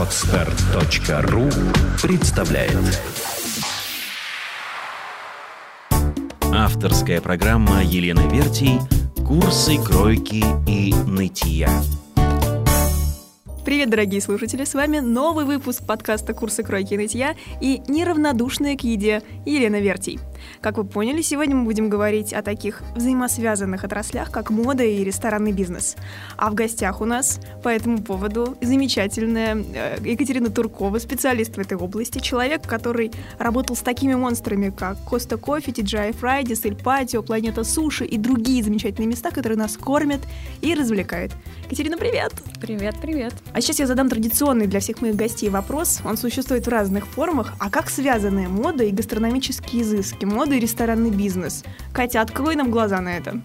Отстар.ру представляет Авторская программа Елены Вертий «Курсы кройки и нытья». Привет, дорогие слушатели! С вами новый выпуск подкаста «Курсы кройки и нытья» и неравнодушная к еде Елена Вертий. Как вы поняли, сегодня мы будем говорить о таких взаимосвязанных отраслях, как мода и ресторанный бизнес. А в гостях у нас по этому поводу замечательная э, Екатерина Туркова, специалист в этой области, человек, который работал с такими монстрами, как Коста Кофе, TGI Fridays, Эль Патио, Планета Суши и другие замечательные места, которые нас кормят и развлекают. Екатерина, привет! Привет, привет! А сейчас я задам традиционный для всех моих гостей вопрос. Он существует в разных формах. А как связаны мода и гастрономические изыски? Мода и ресторанный бизнес. Катя, открой нам глаза на это.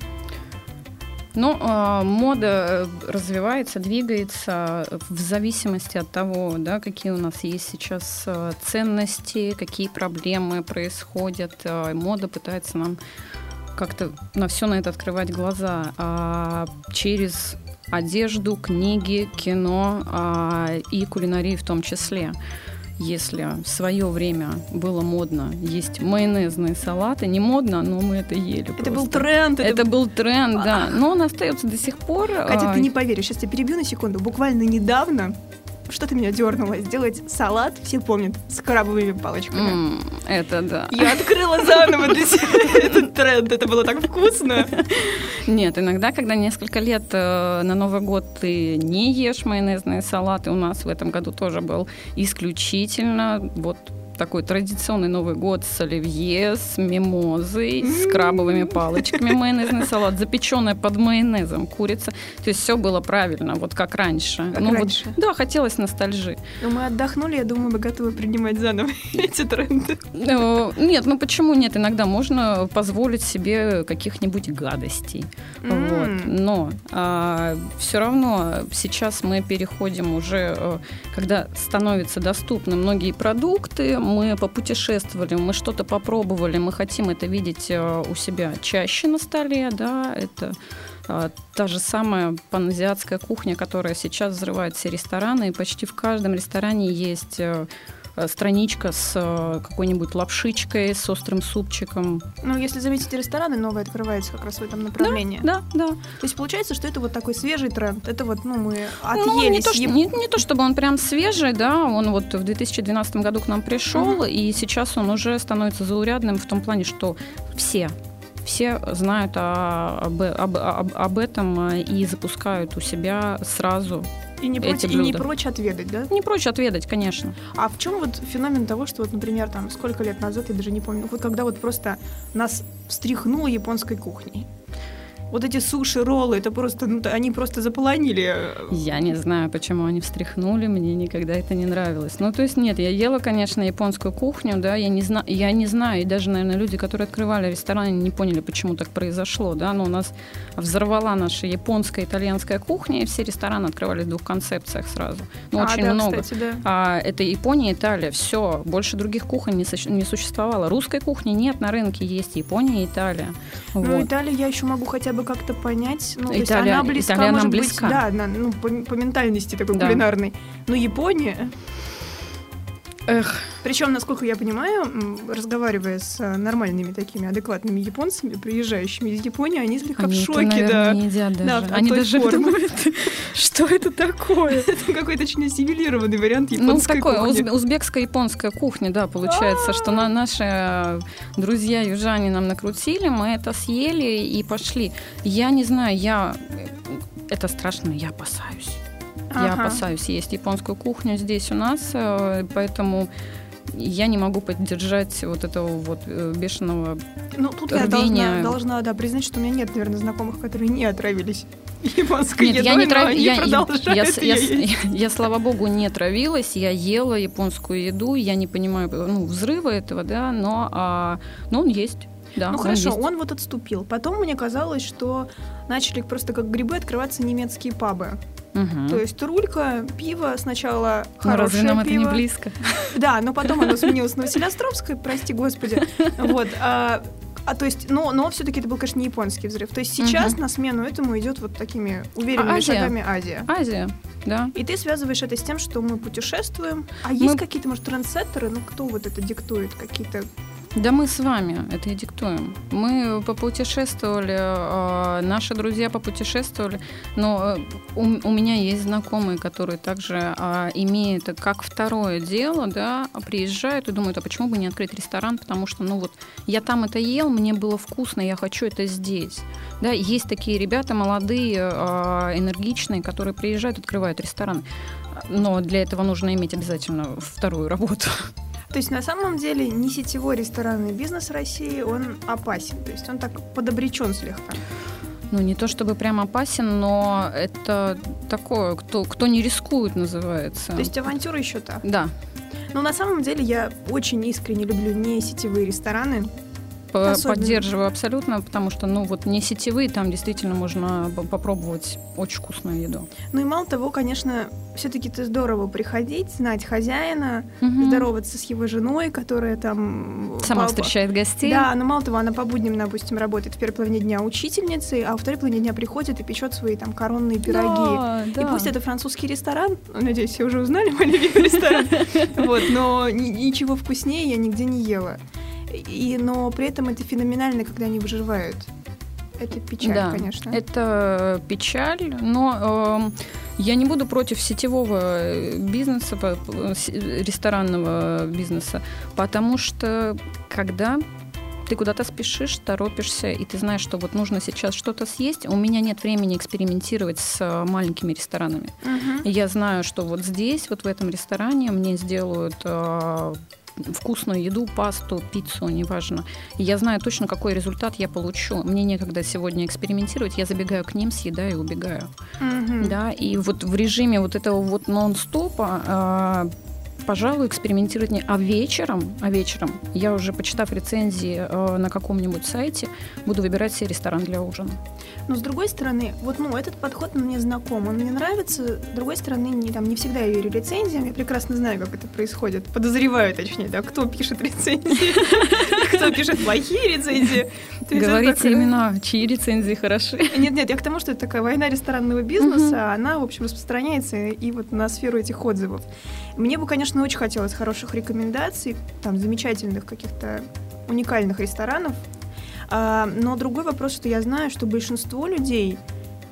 Ну, э, мода развивается, двигается в зависимости от того, да, какие у нас есть сейчас э, ценности, какие проблемы происходят. Э, мода пытается нам как-то на все на это открывать глаза а через одежду, книги, кино а, и кулинарии в том числе если в свое время было модно есть майонезные салаты, не модно, но мы это ели. Это просто. был тренд. Это, это был тренд, да. Но он остается до сих пор. Катя, ты а, не поверишь, сейчас я перебью на секунду. Буквально недавно что ты меня дернула сделать салат, все помнят, с крабовыми палочками. Mm, это да. Я открыла заново для себя этот тренд, это было так вкусно. Нет, иногда, когда несколько лет э, на Новый год ты не ешь майонезные салаты, у нас в этом году тоже был исключительно вот такой традиционный Новый год с оливье, с мимозой, с крабовыми палочками, майонезный салат, запеченная под майонезом курица. То есть все было правильно, вот как раньше. Как ну, раньше. Вот, да, хотелось ностальжи. Но мы отдохнули, я думаю, мы готовы принимать заново эти тренды. Э, нет, ну почему нет? Иногда можно позволить себе каких-нибудь гадостей. Вот. Но а, все равно сейчас мы переходим уже, э, когда становятся доступны многие продукты, мы попутешествовали, мы что-то попробовали, мы хотим это видеть э, у себя чаще на столе, да, это э, та же самая паназиатская кухня, которая сейчас взрывает все рестораны, и почти в каждом ресторане есть э, страничка с э, какой-нибудь лапшичкой, с острым супчиком. Ну, если заметите, рестораны новые открываются как раз в этом направлении. Да, да, да. То есть получается, что это вот такой свежий тренд. Это вот, ну, мы отъелись. Ну, не то, что, не, не то чтобы он прям свежий, да, он вот в 2012 году к нам пришел, uh-huh. и сейчас он уже становится заурядным в том плане, что все все знают о, об, об, об, об этом э, и запускают у себя сразу и не, прочь, и не прочь отведать, да? Не прочь отведать, конечно. А в чем вот феномен того, что вот, например, там сколько лет назад, я даже не помню, вот когда вот просто нас встряхнуло японской кухней? Вот эти суши, роллы, это просто, ну, они просто заполонили. Я не знаю, почему они встряхнули, мне никогда это не нравилось. Ну, то есть нет, я ела, конечно, японскую кухню, да, я не знаю, я не знаю, и даже, наверное, люди, которые открывали рестораны, не поняли, почему так произошло, да, но у нас взорвала наша японская, итальянская кухня, и все рестораны открывались в двух концепциях сразу. Ну, а, очень да, много. Кстати, да. А, это Япония, Италия, все, больше других кухонь не, не существовало. Русской кухни нет на рынке, есть Япония и Италия. Ну, вот. Италия я еще могу хотя бы как-то понять. Ну, Италия, то есть она близка, Италия может близка. быть, да, на, ну, по, по ментальности такой да. кулинарной. Но Япония... Эх. Причем, насколько я понимаю, разговаривая с э, нормальными такими адекватными японцами, приезжающими из Японии, они слегка они в шоке, наверное, да. Не едят даже. Да, они даже формы. думают, что это такое? Это какой-то очень ассимилированный вариант ну, японской ну, такой, кухни. узбекско-японская кухня, да, получается, что на наши э, друзья южане нам накрутили, мы это съели и пошли. Я не знаю, я это страшно, я опасаюсь. Я опасаюсь есть японскую кухню здесь у нас, э, поэтому я не могу поддержать вот этого вот э, бешеного Ну, тут рвения. я должна, должна да, признать, что у меня нет, наверное, знакомых, которые не отравились японской Нет, едой, я не трав... я, я, я, я, я, слава богу, не травилась, я ела японскую еду, я не понимаю ну, взрыва этого, да, но, а, но он есть. Да, ну хорошо, он, он вот отступил. Потом мне казалось, что начали просто как грибы открываться немецкие пабы. Угу. То есть рулька, пиво сначала но хорошее разве нам пиво. это не близко? Да, но потом оно сменилось на Василиостровское, прости господи. Вот. А, а то есть, но, но все-таки это был, конечно, не японский взрыв. То есть сейчас угу. на смену этому идет вот такими уверенными а Азия? шагами Азия. Азия. да. И ты связываешь это с тем, что мы путешествуем. А есть какие-то, может, трансеттеры? Ну, кто вот это диктует? Какие-то да мы с вами это и диктуем. Мы попутешествовали, э, наши друзья попутешествовали, но э, у, у меня есть знакомые, которые также э, имеют как второе дело, да, приезжают и думают, а почему бы не открыть ресторан, потому что, ну вот, я там это ел, мне было вкусно, я хочу это здесь. Да, есть такие ребята молодые, э, энергичные, которые приезжают, открывают ресторан. Но для этого нужно иметь обязательно вторую работу. То есть на самом деле не сетевой ресторанный бизнес России, он опасен. То есть он так подобречен слегка. Ну, не то чтобы прям опасен, но это такое, кто, кто не рискует, называется. То есть авантюра еще та? Да. Но на самом деле я очень искренне люблю не сетевые рестораны. Особенно. Поддерживаю абсолютно, потому что, ну, вот не сетевые, там действительно можно попробовать очень вкусную еду. Ну и мало того, конечно, все-таки это здорово приходить, знать хозяина, угу. здороваться с его женой, которая там... Сама по... встречает гостей. Да, но мало того, она по будням, допустим, работает в первой половине дня учительницей, а во второй половине дня приходит и печет свои там коронные пироги. Да, да. И пусть это французский ресторан, надеюсь, все уже узнали мой любимый ресторан, вот, но ничего вкуснее я нигде не ела. И, но при этом это феноменально, когда они выживают. Это печаль, да, конечно. Это печаль, но э, я не буду против сетевого бизнеса, ресторанного бизнеса, потому что когда ты куда-то спешишь, торопишься, и ты знаешь, что вот нужно сейчас что-то съесть. У меня нет времени экспериментировать с маленькими ресторанами. Uh-huh. Я знаю, что вот здесь, вот в этом ресторане, мне сделают э, вкусную еду, пасту, пиццу, неважно. И я знаю точно, какой результат я получу. Мне некогда сегодня экспериментировать, я забегаю к ним, съедаю и убегаю. Mm-hmm. Да, и вот в режиме вот этого вот нон-стопа а, пожалуй, экспериментировать не. А вечером, а вечером я уже, почитав рецензии э, на каком-нибудь сайте, буду выбирать себе ресторан для ужина. Но с другой стороны, вот ну этот подход мне знаком, он мне нравится. С другой стороны, не там не всегда я верю рецензиям, я прекрасно знаю, как это происходит, подозреваю, точнее, да, кто пишет рецензии, кто пишет плохие рецензии. Говорите именно, чьи рецензии хороши. Нет, нет, я к тому, что это такая война ресторанного бизнеса, она, в общем, распространяется и вот на сферу этих отзывов. Мне бы, конечно, очень хотелось хороших рекомендаций, там, замечательных каких-то уникальных ресторанов. А, но другой вопрос, что я знаю, что большинство людей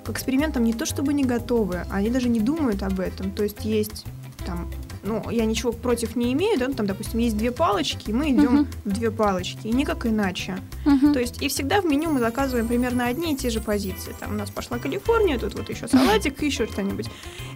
к экспериментам не то чтобы не готовы, они даже не думают об этом. То есть есть там ну, я ничего против не имею, да, ну, там, допустим, есть две палочки, и мы идем uh-huh. в две палочки, и никак иначе. Uh-huh. То есть, и всегда в меню мы заказываем примерно одни и те же позиции. Там у нас пошла Калифорния, тут вот еще салатик, uh-huh. еще что-нибудь.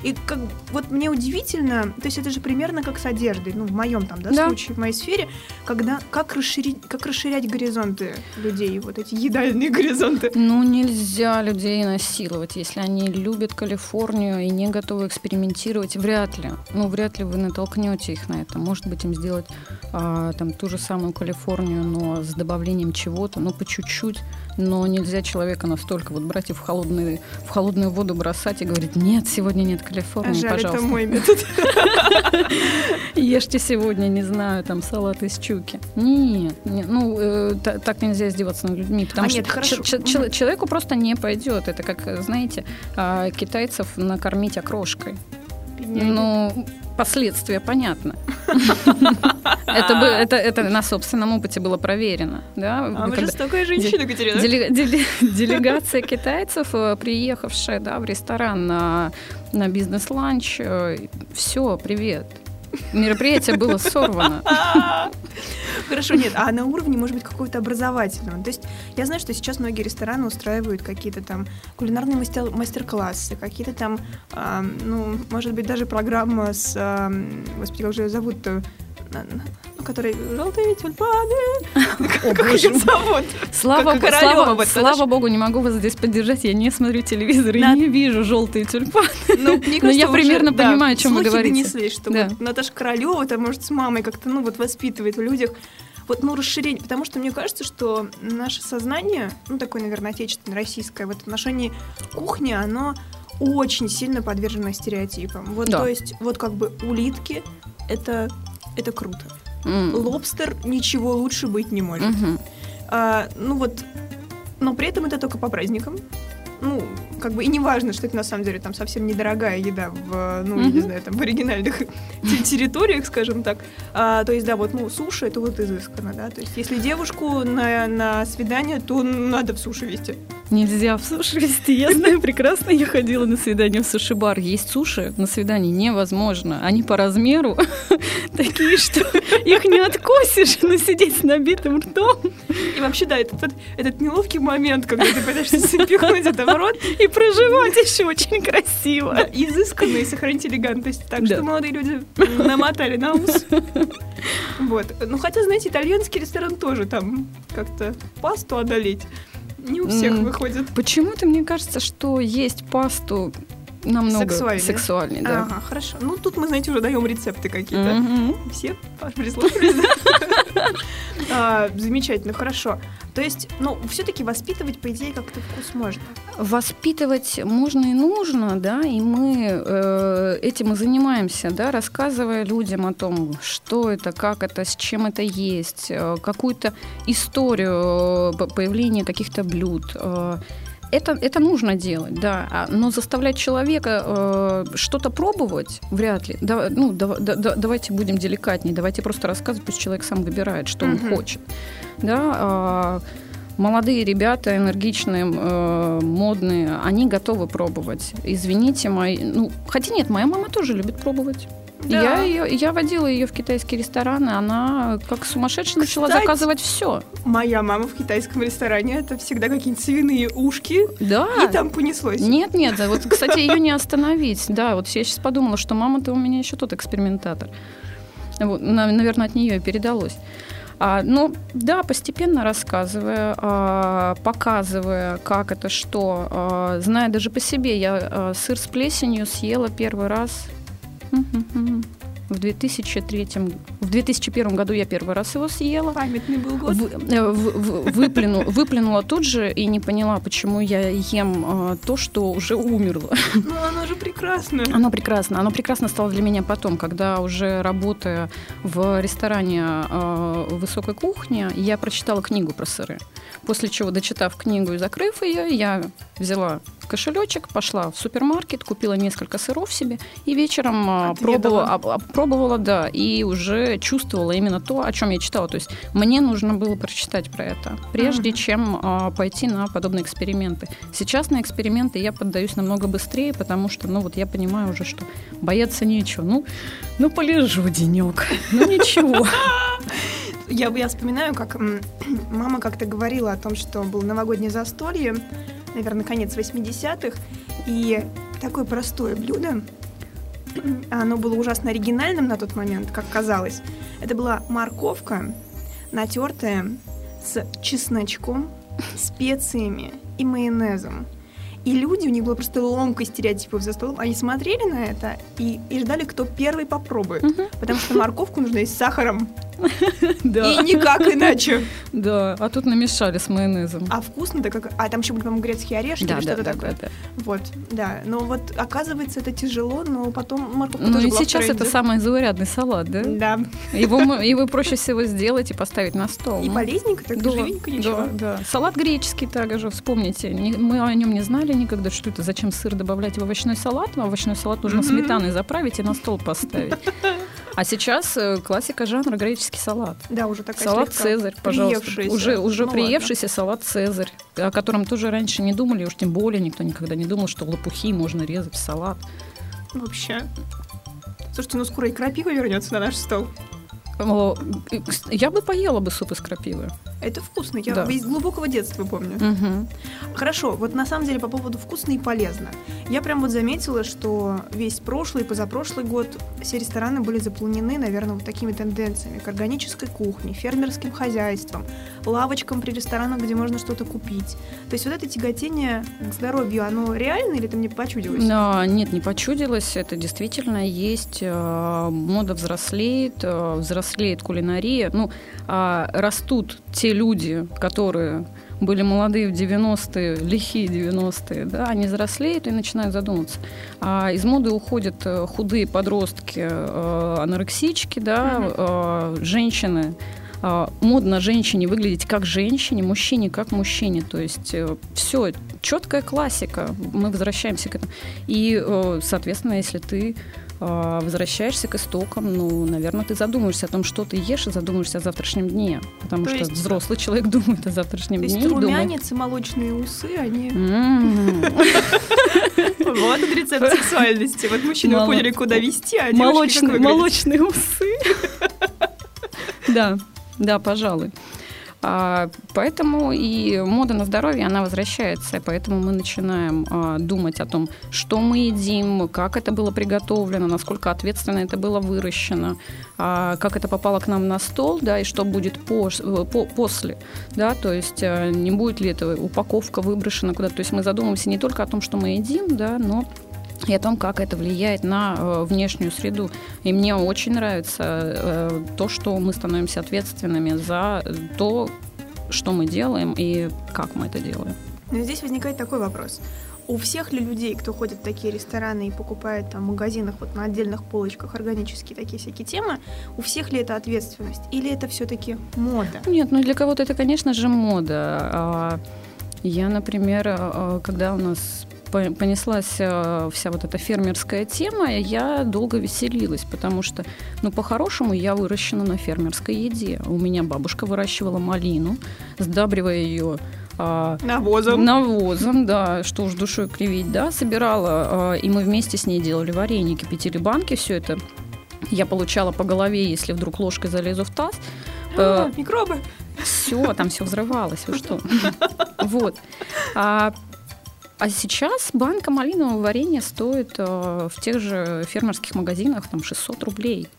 И как вот мне удивительно, то есть это же примерно как с одеждой, ну, в моем там, да, да. случае, в моей сфере, когда как расширить, как расширять горизонты людей, вот эти едальные горизонты. Ну, нельзя людей насиловать, если они любят Калифорнию и не готовы экспериментировать, вряд ли. Ну, вряд ли вы натолкнете их на это. Может быть, им сделать а, там ту же самую Калифорнию, но с добавлением чего-то, ну, по чуть-чуть. Но нельзя человека настолько вот брать и в, холодную в холодную воду бросать и говорить, нет, сегодня нет Калифорнии, Жаль, пожалуйста. это мой метод. Ешьте сегодня, не знаю, там салат из чуки. Нет, ну, э, так нельзя издеваться над людьми, потому а что человеку просто не пойдет. Это как, знаете, а, китайцев накормить окрошкой. Ну, последствия понятно. Это, бы, это, это на собственном опыте было проверено. Да? А вы жестокая женщина, Катерина. Делегация китайцев, э, приехавшая да, в ресторан на, на бизнес-ланч, э, все, привет. Мероприятие было сорвано. Хорошо, нет, а на уровне, может быть, какого-то образовательного. То есть я знаю, что сейчас многие рестораны устраивают какие-то там кулинарные мастер- мастер-классы, какие-то там, э, ну, может быть, даже программа с, э, господи, как же ее зовут-то, который желтые тюльпаны. О, боже зовут? Слава, слава, слава богу, не могу вас здесь поддержать. Я не смотрю телевизор и не вижу желтые тюльпаны. Ну, Но я примерно понимаю, о чем вы говорите. донеслись, что Наташа Королева, там, может, с мамой как-то, ну, вот воспитывает в людях вот, ну, расширение, потому что мне кажется, что наше сознание, ну, такое, наверное, отечественное, российское, в отношении кухни, оно очень сильно подвержено стереотипам. Вот, да. то есть, вот как бы улитки — это, это круто. Mm. Лобстер ничего лучше быть не может. Mm-hmm. А, ну вот, но при этом это только по праздникам. Ну, как бы и не важно, что это на самом деле там совсем недорогая еда в, ну, Мгм. не знаю, там в оригинальных те- территориях, скажем так. А, то есть, да, вот, ну, суши это вот изысканно, да. То есть, если девушку на, на свидание, то надо в суши вести. Нельзя в суши вести. Я знаю прекрасно, я ходила на свидание в суши-бар. Есть суши на свидании невозможно. Они по размеру такие, что их не откусишь, но сидеть с набитым ртом И вообще, да, этот, этот неловкий момент, когда ты пытаешься запихнуть это в рот, и проживать еще очень красиво. да, изысканно и сохранить элегантность. Так Да. что молодые люди намотали на ус. Вот. Ну, хотя, знаете, итальянский ресторан тоже там как-то пасту одолеть. Не у всех выходит. Почему-то мне кажется, что есть пасту намного Сексуальнее. сексуальнее, да. Ага, хорошо. Ну, тут мы, знаете, уже даем рецепты какие-то. Мгм. Все прислушались. А, Замечательно, хорошо. То есть, ну, все-таки воспитывать, по идее, как-то вкус можно. Воспитывать можно и нужно, да, и мы э, этим и занимаемся, да, рассказывая людям о том, что это, как это, с чем это есть, э, какую-то историю э, по- появления каких-то блюд. э, это, это нужно делать, да, а- но заставлять человека э, что-то пробовать вряд ли. Да, ну, да- да- да- давайте будем деликатнее, давайте просто рассказывать, пусть человек сам выбирает, что Мгм. он хочет. Да, а, молодые ребята, энергичные, э, модные, они готовы пробовать. Извините, мои... Ну, хотя нет, моя мама тоже любит пробовать. Да. Я, её- я водила ее в китайские рестораны, она как сумасшедшая начала Кстати. заказывать все. Моя мама в китайском ресторане это всегда какие-нибудь свиные ушки, Да. и там понеслось. Нет, нет, да, вот, кстати, ее не остановить. Да, вот я сейчас подумала, что мама-то у меня еще тот экспериментатор. Вот, на- наверное, от нее и передалось. А, ну, да, постепенно рассказывая, а, показывая, как это, что, а, зная даже по себе, я а, сыр с плесенью съела первый раз в 2003, в 2001 году я первый раз его съела. Памятный был год. Вы- э, в- в- выплюну- выплюнула тут же и не поняла, почему я ем э, то, что уже умерло. Ну, оно же прекрасно. Оно прекрасно. Оно прекрасно стало для меня потом, когда уже работая в ресторане э, высокой кухни, я прочитала книгу про сыры. После чего, дочитав книгу и закрыв ее, я взяла кошелечек, пошла в супермаркет, купила несколько сыров себе и вечером Отведала. пробовала, об- об- пробовала, да, и уже чувствовала именно то, о чем я читала. То есть мне нужно было прочитать про это, прежде Мгм. чем э, пойти на подобные эксперименты. Сейчас на эксперименты я поддаюсь намного быстрее, потому что, ну вот я понимаю уже, что бояться нечего. Ну, ну полежу денек. Ну ничего. Я, я вспоминаю, как мама как-то говорила о том, что было новогоднее застолье, наверное, конец 80-х, и такое простое блюдо, оно было ужасно оригинальным на тот момент, как казалось. Это была морковка, натертая с чесночком, специями и майонезом. И люди, у них была просто ломка стереотипов за столом, они смотрели на это и, и ждали, кто первый попробует. Мгм. Потому что морковку нужно есть с сахаром. Да. И никак иначе. Да, а тут намешали с майонезом. А вкусно-то как... А там еще были, по-моему, грецкие орешки Да, или что-то да, такое. да, да. Вот, да. Но вот оказывается, это тяжело, но потом морковка Ну и сейчас это самый заурядный салат, да? Да. Его, его проще всего сделать и поставить на стол. И полезненько, так да, живенько, ничего. Да, да. Салат греческий также, вспомните. Мы о нем не знали никогда, что это, зачем сыр добавлять в овощной салат. А овощной салат нужно сметаной заправить и на стол поставить. А сейчас э, классика жанра греческий салат. Да, уже такая Салат Цезарь, пожалуйста. Уже, уже Ну, приевшийся салат Цезарь, о котором тоже раньше не думали, уж тем более никто никогда не думал, что лопухи можно резать в салат. ладно. Вообще. Слушайте, ну скоро и крапива вернется на наш стол. Я бы поела бы суп из крапивы. Это вкусно, я Да. из глубокого детства помню. Мгм. Хорошо, вот на самом деле по поводу вкусно и полезно. Я прям вот заметила, что весь прошлый и позапрошлый год все рестораны были заполнены, наверное, вот такими тенденциями к органической кухне, фермерским хозяйствам, лавочкам при ресторанах, где можно что-то купить. То есть вот это тяготение к здоровью, оно реально или это мне почудилось? Да, нет, не почудилось. Это действительно есть. э, Мода взрослеет, э, взрослеет кулинария. Ну, а растут те люди, которые были молодые в 90-е, лихие 90-е, да, они взрослеют и начинают задуматься. А из моды уходят э, худые подростки, э, анорексички, да, э, женщины, а, модно женщине выглядеть как женщине, мужчине как мужчине. То есть все, четкая классика. Мы возвращаемся к этому. И, соответственно, если ты возвращаешься к истокам, ну, наверное, ты задумаешься о том, что ты ешь, и задумаешься о завтрашнем дне. Потому То что есть... взрослый человек думает о завтрашнем То дне. То есть румянец и молочные усы, они... Вот этот рецепт сексуальности. Вот мужчины поняли, куда вести, а Молочные усы. Да, да, пожалуй. А, поэтому и мода на здоровье, она возвращается. Поэтому мы начинаем а, думать о том, что мы едим, как это было приготовлено, насколько ответственно это было выращено, а, как это попало к нам на стол, да, и что будет по, после. Да, то есть не будет ли эта упаковка выброшена куда-то. То есть мы задумываемся не только о том, что мы едим, да, но и о том, как это влияет на э, внешнюю среду. И мне очень нравится э, то, что мы становимся ответственными за то, что мы делаем и как мы это делаем. Но здесь возникает такой вопрос. У всех ли людей, кто ходит в такие рестораны и покупает там в магазинах вот на отдельных полочках органические такие всякие темы, у всех ли это ответственность или это все-таки мода? Нет, ну для кого-то это, конечно же, мода. А, я, например, э, когда у нас понеслась э, вся вот эта фермерская тема, я долго веселилась, потому что, ну, по-хорошему, я выращена на фермерской еде. У меня бабушка выращивала малину, сдабривая ее а, навозом. Навозом, да, что уж душой кривить, да, собирала, а, и мы вместе с ней делали вареники, пятили банки, все это я получала по голове, если вдруг ложкой залезу в таз. А, э, микробы. Все, там все взрывалось, вы что? Вот. А а сейчас банка малинового варенья стоит э, в тех же фермерских магазинах там 600 рублей.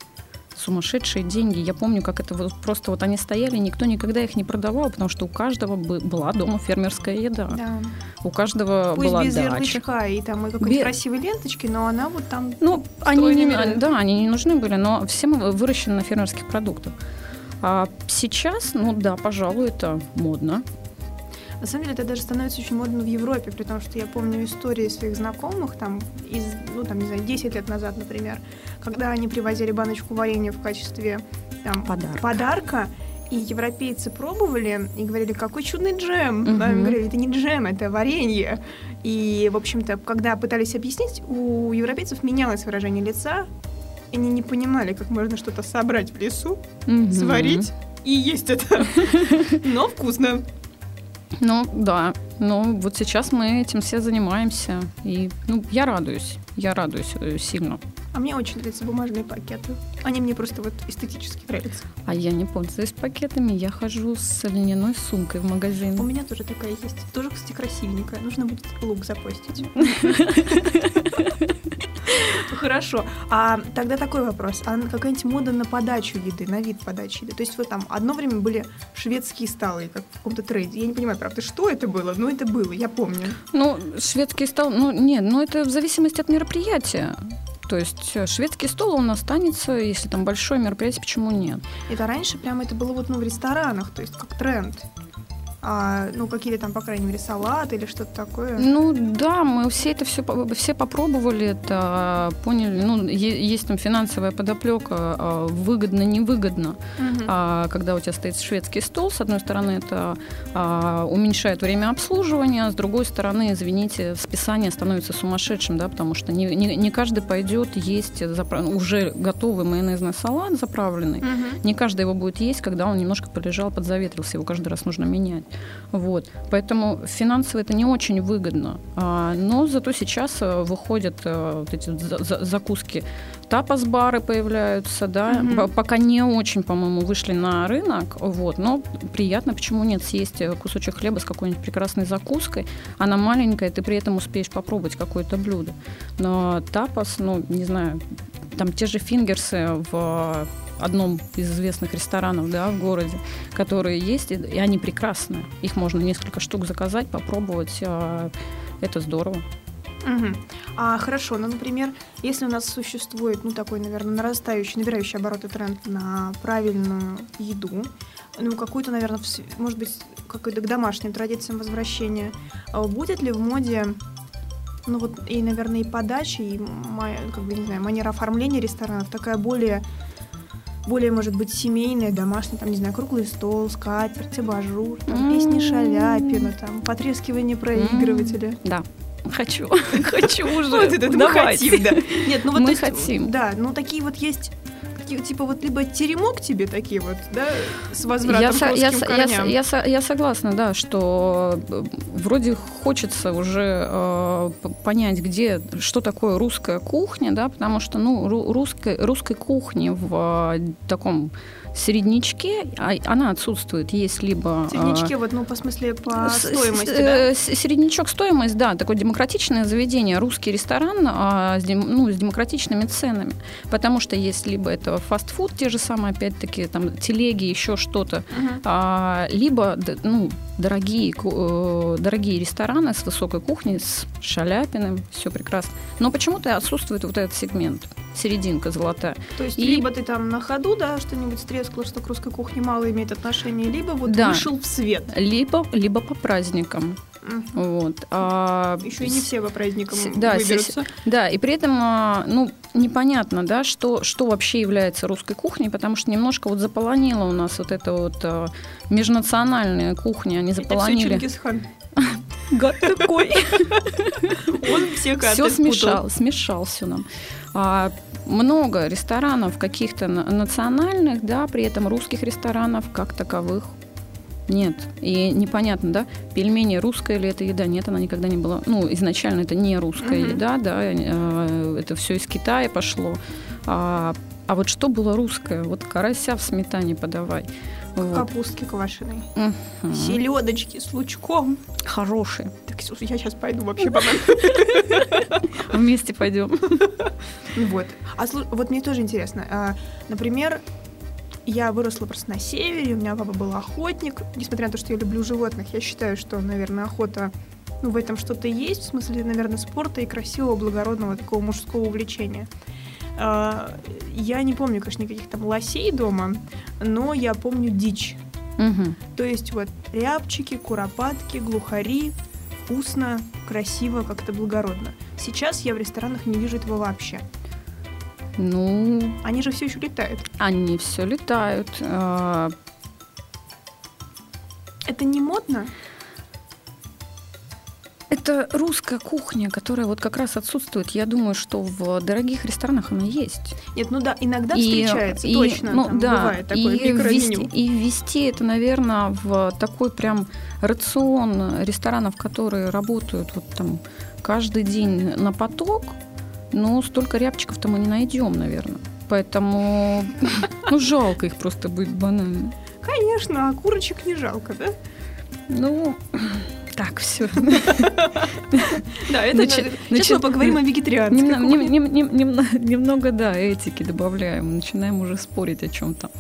Сумасшедшие деньги. Я помню, как это вот просто вот они стояли, никто никогда их не продавал, потому что у каждого была дома фермерская еда. Да. У каждого Пусть была без дача. ярлычка и там и какой-нибудь без... красивой ленточки, но она вот там. Ну, они не, да, они не нужны были, но все мы выращены на фермерских продуктах. А сейчас, ну да, пожалуй, это модно. На самом деле это даже становится очень модно в Европе, при том, что я помню истории своих знакомых, там, из, ну, там, не знаю, 10 лет назад, например, когда они привозили баночку варенья в качестве там, подарка. подарка, и европейцы пробовали и говорили, какой чудный джем. Угу. Они говорили, это не джем, это варенье. И, в общем-то, когда пытались объяснить, у европейцев менялось выражение лица, они не понимали, как можно что-то собрать в лесу, угу. сварить и есть это. Но вкусно. Ну, да. Ну, вот сейчас мы этим все занимаемся. И, ну, я радуюсь. Я радуюсь э, сильно. А мне очень нравятся бумажные пакеты. Они мне просто вот эстетически нравятся. А я не пользуюсь пакетами, я хожу с льняной сумкой в магазин. У меня тоже такая есть. Тоже, кстати, красивенькая. Нужно будет лук запостить. Хорошо. А тогда такой вопрос. А какая-нибудь мода на подачу еды, на вид подачи еды? То есть вот там одно время были шведские столы, как в каком-то трейде. Я не понимаю, правда, что это было? Но это было, я помню. Ну, шведский стол, ну, нет, ну это в зависимости от мероприятия. То есть э, шведский стол он останется, если там большое мероприятие, почему нет? Это раньше прямо это было вот ну, в ресторанах, то есть как тренд а, ну, какие-то там, по крайней мере, салаты или что-то такое? Ну, да, мы все это все, все попробовали, это поняли. Ну, есть там финансовая подоплека, а, выгодно, невыгодно. Угу. А, когда у тебя стоит шведский стол, с одной стороны, это а, уменьшает время обслуживания, с другой стороны, извините, списание становится сумасшедшим, да, потому что не, не, не каждый пойдет есть заправ... уже готовый майонезный салат заправленный. Угу. Не каждый его будет есть, когда он немножко полежал, подзаветрился, его каждый раз нужно менять. Вот. Поэтому финансово это не очень выгодно. А, но зато сейчас э, выходят э, вот эти закуски. Тапас-бары появляются, да, угу. пока не очень, по-моему, вышли на рынок, вот, но приятно, почему нет, съесть э, кусочек хлеба с какой-нибудь прекрасной закуской, она маленькая, ты при этом успеешь попробовать какое-то блюдо. Но тапас, ну, не знаю, там те же фингерсы в одном из известных ресторанов да, в городе, которые есть, и они прекрасны. Их можно несколько штук заказать, попробовать. А, это здорово. Угу. А хорошо, ну, например, если у нас существует, ну, такой, наверное, нарастающий, набирающий обороты тренд на правильную еду, ну, какую-то, наверное, может быть, какой-то к домашним традициям возвращения, а будет ли в моде ну вот и, наверное, и подача, и как бы, не знаю, манера оформления ресторанов такая более более, может быть, семейное, домашнее, там, не знаю, круглый стол, скатерть, абажур, там, песни Шаляпина, там, потрескивание проигрывателя. Да. Хочу, хочу уже. Вот это мы хотим, да. Нет, ну вот Мы хотим. Да, ну такие вот есть такие, типа вот либо теремок тебе такие вот, да, с возвратом Я, к я, я, корням. я, со- я согласна, да, что э, вроде хочется уже э, понять, где, что такое русская кухня, да, потому что, ну, ру- русской, русской кухни в э, таком середнячке, а- она отсутствует, есть либо... э, Середнячки, вот, ну, по смысле, по с- стоимости, да? э, с- Середнячок стоимость, да, такое демократичное заведение, русский ресторан а, с, дем- ну, с демократичными ценами. Потому что есть либо это фастфуд, те же самые, опять-таки, там, телеги, еще что-то, Мгм. а, либо ну, дорогие, э, дорогие рестораны с высокой кухней, с шаляпиным, все прекрасно. Но почему-то отсутствует вот этот сегмент, серединка золотая. То есть И- либо ты там на ходу, да, что-нибудь стрескало, что к русской кухне мало имеет отношения, либо вот Да. вышел в свет. Либо, либо по праздникам. Вот. А, Еще и не все по праздникам С- да, выберутся. Да, и при этом, а, ну, непонятно, да, что, что вообще является русской кухней, потому что немножко вот заполонила у нас вот эта вот а, межнациональная кухня, они Это все заполонили. Гад такой. Он все карты Все смешал, смешал все нам. А, много ресторанов каких-то на- национальных, да, при этом русских ресторанов как таковых нет. И непонятно, да, пельмени русская ли это еда? Нет, она никогда не была. Ну, изначально это не русская Мгм. еда, да, э, это все из Китая пошло. А, а вот что было русское? Вот карася в сметане подавай. Вот. Капустки квашеной. Мгм. Селедочки с лучком. Хорошие. Так, слушай, я сейчас пойду вообще по Вместе пойдем. Вот. А вот мне тоже интересно. а, Например, я выросла просто на севере, у меня папа был охотник. Несмотря на то, что я люблю животных, я считаю, что, наверное, охота ну, в этом что-то есть, в смысле, наверное, спорта и красивого, благородного такого мужского увлечения. А, Я не помню, конечно, никаких там лосей дома, но я помню дичь. Мгм. То есть вот рябчики, куропатки, глухари, вкусно, красиво, как-то благородно. Сейчас я в ресторанах не вижу этого вообще. Ну, Они же все еще летают. Они все летают. А, Это не модно? Это русская кухня, которая вот как раз отсутствует. Я думаю, что в дорогих ресторанах она есть. Нет, ну да, иногда И- встречается, и, точно. ну, там да, бывает такое и ввести, и ввести это, наверное, в такой прям рацион ресторанов, которые работают вот там каждый день на поток. Ну, столько рябчиков-то мы не найдем, наверное. Поэтому, ну, жалко их просто будет банально. Конечно, а курочек не жалко, да? Ну, так, все. Да, это Сейчас мы поговорим о немно- Немного, да, этики добавляем. Начинаем уже спорить о чем-то.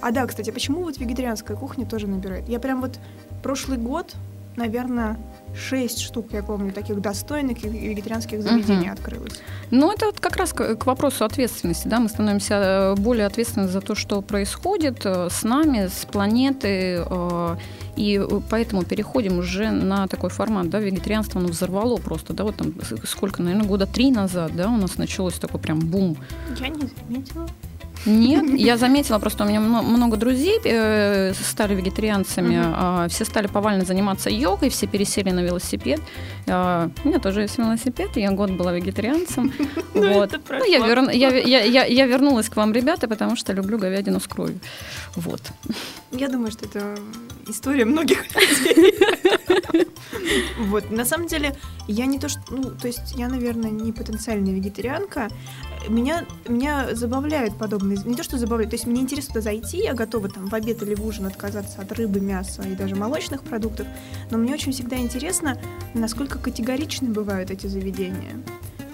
А да, кстати, почему вот вегетарианская кухня тоже набирает? Я прям вот прошлый год, наверное, шесть штук, я помню, таких достойных и- вегетарианских заведений Мгм. открылось. Ну, это вот как раз к, к вопросу ответственности, да, мы становимся э, более ответственны за то, что происходит э, с нами, с планеты, э, и поэтому переходим уже на такой формат, да, вегетарианство, оно взорвало просто, да, вот там сколько, наверное, года три назад, да, у нас началось такой прям бум Я не заметила. Нет, я заметила, просто у меня мно- много друзей э, стали вегетарианцами, а, все стали повально заниматься йогой, все пересели на велосипед. А, У меня тоже есть велосипед, я год была вегетарианцем. Ну, Вот. Ну, я, прошло. верн- я, я, я, я вернулась к вам, ребята, потому что люблю говядину с кровью. Вот. Я думаю, что это история многих людей. Вот, на самом деле, я не то, что, ну, то есть я, наверное, не потенциальная вегетарианка. Меня, меня забавляют подобные, не то, что забавляют, то есть мне интересно туда зайти, я готова там в обед или в ужин отказаться от рыбы, мяса и даже молочных продуктов, но мне очень всегда интересно, насколько категоричны бывают эти заведения.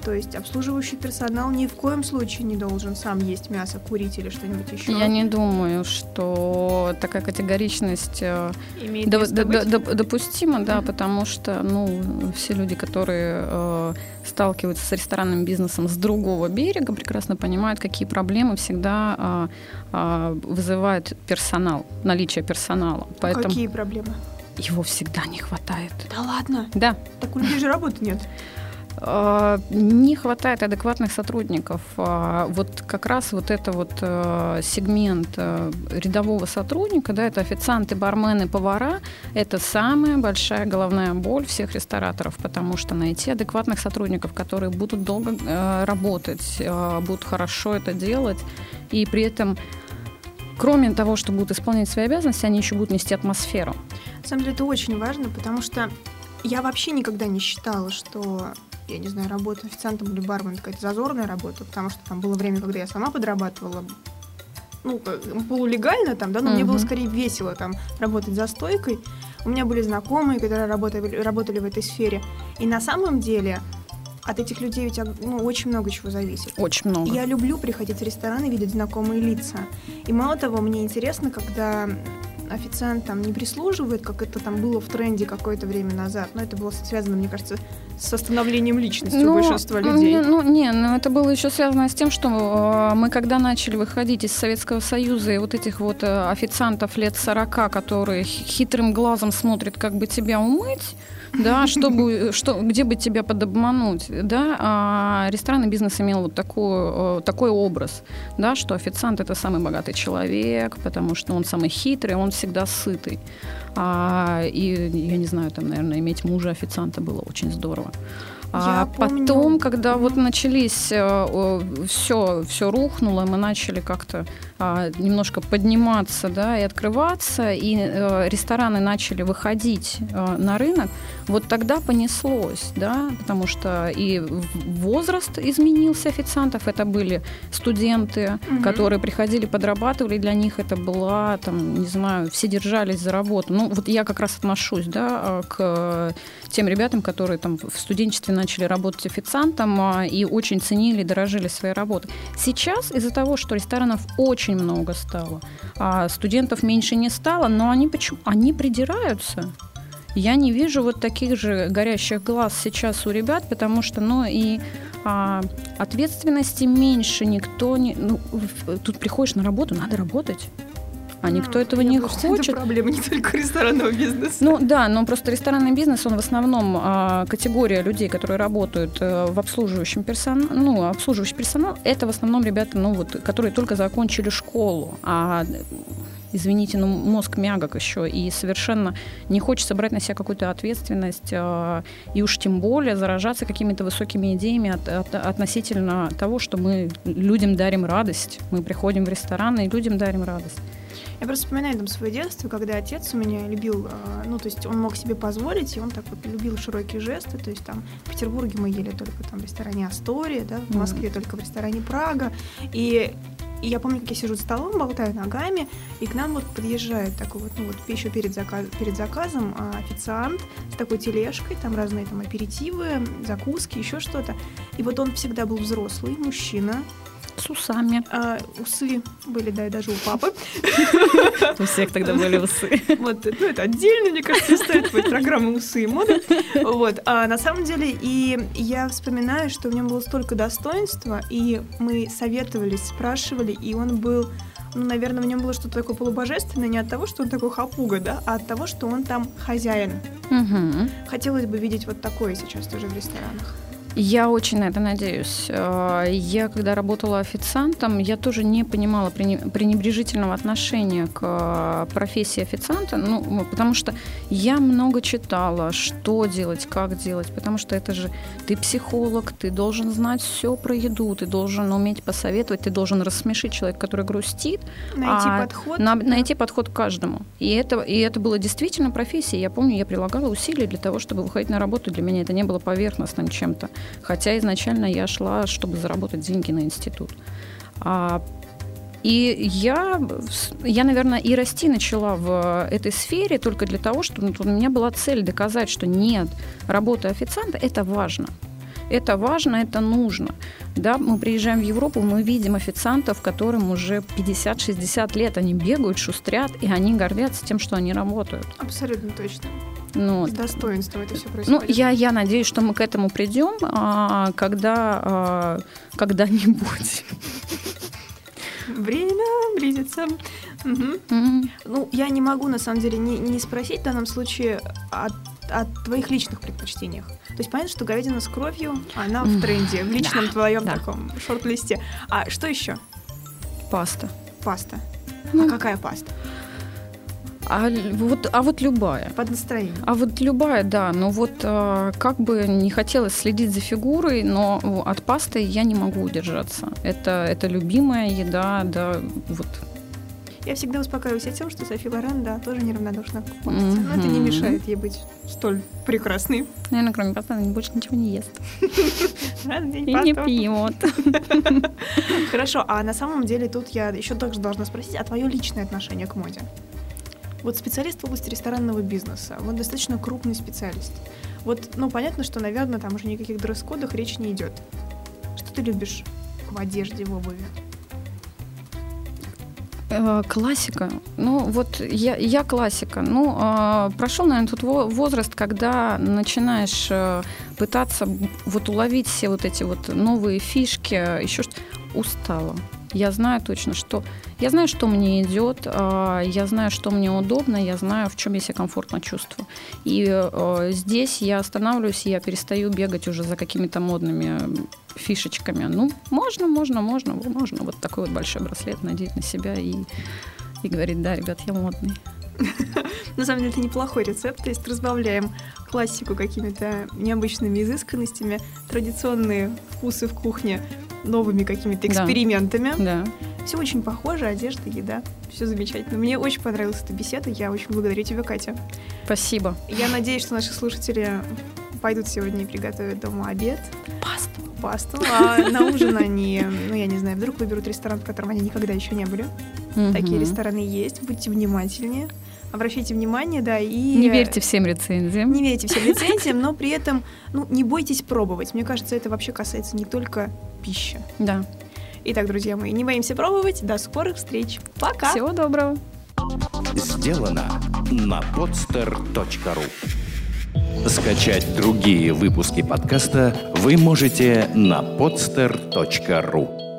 То есть обслуживающий персонал ни в коем случае не должен сам есть мясо, курить или что-нибудь еще. Я не думаю, что такая категоричность э, Имеет До- место до- быть. до- доп- допустимо, да, Мгм. потому что, ну, все люди, которые э, сталкиваются с ресторанным бизнесом с другого берега, прекрасно понимают, какие проблемы всегда а, а, вызывает персонал, наличие персонала. Поэтому Какие проблемы? его всегда не хватает. Да ладно, Да, так у людей же работы нет. А, не хватает адекватных сотрудников. А, вот как раз вот это вот э, сегмент э, рядового сотрудника, да, это официанты, бармены, повара, это самая большая головная боль всех рестораторов, потому что найти адекватных сотрудников, которые будут долго э, работать, будут хорошо это делать, и при этом кроме того, что будут исполнять свои обязанности, они еще будут нести атмосферу. На самом деле это очень важно, потому что я вообще никогда не считала, что я не знаю, работа официантом или барменом какая-то зазорная работа, потому что там было время, когда я сама подрабатывала ну, полулегально там, да, но uh-huh. мне было скорее весело там работать за стойкой. У меня были знакомые, которые работали, работали в этой сфере. И на самом деле от этих людей ведь ну, очень много чего зависит. Очень много. Я люблю приходить в ресторан и видеть знакомые лица. И мало того, мне интересно, когда официант там не прислуживает, как это там было в тренде какое-то время назад. Но это было связано, мне кажется, с остановлением личности ну, большинства людей. Ну, не, ну, это было еще связано с тем, что э, мы когда начали выходить из Советского Союза и вот этих вот э, официантов лет 40, которые хитрым глазом смотрят, как бы тебя умыть, да, чтобы, что, где бы тебя подобмануть, да, а ресторанный бизнес имел вот такой, э, такой образ, да, что официант это самый богатый человек, потому что он самый хитрый, он всегда сытый. А, и, я не знаю, там, наверное, иметь мужа официанта было очень здорово. А помню. потом, когда вот начались, э, все, все рухнуло, мы начали как-то а, немножко подниматься, да, и открываться, и э, рестораны начали выходить на рынок, вот тогда понеслось, да, потому что и возраст изменился официантов, это были студенты, угу. которые приходили, подрабатывали, для них это была, там, не знаю, все держались за работу. Ну, вот я как раз отношусь, да, к тем ребятам, которые там в студенчестве начали работать официантом а, и очень ценили и дорожили своей работой. Сейчас из-за того, что ресторанов очень много стало, а студентов меньше не стало, но они почему? Они придираются. Я не вижу вот таких же горящих глаз сейчас у ребят, потому что, ну, и а, ответственности меньше, никто не... Ну, тут приходишь на работу, надо работать а никто mm, этого не хочет. Это проблема не только ресторанного бизнеса. Ну да, но просто ресторанный бизнес, он в основном а, категория людей, которые работают а, в обслуживающем персонале, ну, обслуживающий персонал, это в основном ребята, ну вот, которые только закончили школу, а извините, но мозг мягок еще, и совершенно не хочется брать на себя какую-то ответственность, а, и уж тем более заражаться какими-то высокими идеями от, от, относительно того, что мы людям дарим радость. Мы приходим в ресторан и людям дарим радость. Я просто вспоминаю там свое детство, когда отец у меня любил, а, ну, то есть он мог себе позволить, и он так вот любил широкие жесты, то есть там в Петербурге мы ели только там в ресторане Астория, да, в Москве mm-hmm. только в ресторане Прага, и и я помню, как я сижу за столом, болтаю ногами, и к нам вот подъезжает такой вот, ну вот еще перед, заказ, перед заказом а, официант с такой тележкой, там разные там аперитивы, закуски, еще что-то. И вот он всегда был взрослый, мужчина, с усами. А, усы были, да, и даже у папы. У всех тогда были усы. Вот, ну, это отдельно, мне кажется, стоит быть программа «Усы и мода». Вот, а на самом деле, и я вспоминаю, что в нем было столько достоинства, и мы советовались, спрашивали, и он был ну, наверное, в нем было что-то такое полубожественное не от того, что он такой хапуга, да, а от того, что он там хозяин. Угу. Хотелось бы видеть вот такое сейчас тоже в ресторанах. Я очень на это надеюсь. Э, я, когда работала официантом, я тоже не понимала пренебрежительного отношения к э, профессии официанта, ну, потому что я много читала, что делать, как делать, потому что это же ты психолог, ты должен знать все про еду, ты должен уметь посоветовать, ты должен рассмешить человека, который грустит. Найти а подход. На, да. Найти подход к каждому. И это, и это было действительно профессия. Я помню, я прилагала усилия для того, чтобы выходить на работу. Для меня это не было поверхностным чем-то. Хотя изначально я шла, чтобы заработать деньги на институт. А, и я, я, наверное, и расти начала в этой сфере только для того, что ну, у меня была цель доказать, что нет, работа официанта – это важно. Это важно, это нужно. Да, мы приезжаем в Европу, мы видим официантов, которым уже 50-60 лет, они бегают, шустрят, и они гордятся тем, что они работают. Абсолютно точно. Ну, С достоинством это все ну, происходит. Ну, я, я надеюсь, что мы к этому придем, а, когда а, когда-нибудь. Время близится. Угу. Mm-hmm. Ну, я не могу, на самом деле, не, не спросить в данном случае о о твоих личных предпочтениях. То есть понятно, что говядина с кровью, она в тренде, в личном Да, твоем да. таком шорт-листе. А что еще? Паста. Паста. Ну. А какая паста? А вот, а вот любая. Под настроение. А вот любая, да, но вот э, как бы не хотелось следить за фигурой, но от пасты я не могу удержаться. Это, это любимая еда, да, вот. Я всегда успокаиваюсь тем, что Софи Лорен, да, тоже неравнодушна к пасте. Но это не мешает ей быть столь прекрасной. Наверное, кроме пасты она больше ничего не ест. И не пьет. Хорошо, а на самом деле тут я еще также должна спросить, а твое личное отношение к моде? Вот специалист в области ресторанного бизнеса, вот достаточно крупный специалист. Вот, ну, понятно, что, наверное, там уже никаких дресс-кодах речи не идет. Что ты любишь в одежде, в обуви? Э, Классика. Ну, вот я, я классика. Ну, э, прошел, наверное, тот во- возраст, когда начинаешь э, пытаться вот уловить все вот эти вот новые фишки, еще что устала. Я знаю точно, что я знаю, что мне идет, э, я знаю, что мне удобно, я знаю, в чем я себя комфортно чувствую. И э, здесь я останавливаюсь, я перестаю бегать уже за какими-то модными фишечками. Ну, можно, можно, можно, можно вот такой вот большой браслет надеть на себя и, и говорить, да, ребят, я модный. На самом деле это неплохой рецепт, то есть разбавляем классику какими-то необычными изысканностями, традиционные вкусы в кухне новыми какими-то экспериментами. Да. Все очень похоже, одежда, еда, все замечательно. Мне очень понравилась эта беседа, я очень благодарю тебя, Катя. Спасибо. Я надеюсь, что наши слушатели пойдут сегодня и приготовят дома обед, Пасту. пасту, а на ужин они, ну я не знаю, вдруг выберут ресторан, в котором они никогда еще не были. Такие рестораны есть, будьте внимательнее, обращайте внимание, да, и... Не верьте всем рецензиям. Не верьте всем рецензиям, но при этом, ну, не бойтесь пробовать. Мне кажется, это вообще касается не только пищи. Да. Итак, друзья мои, не боимся пробовать. До скорых встреч. Пока! Всего доброго. Сделано на podster.ru Скачать другие выпуски подкаста вы можете на podster.ru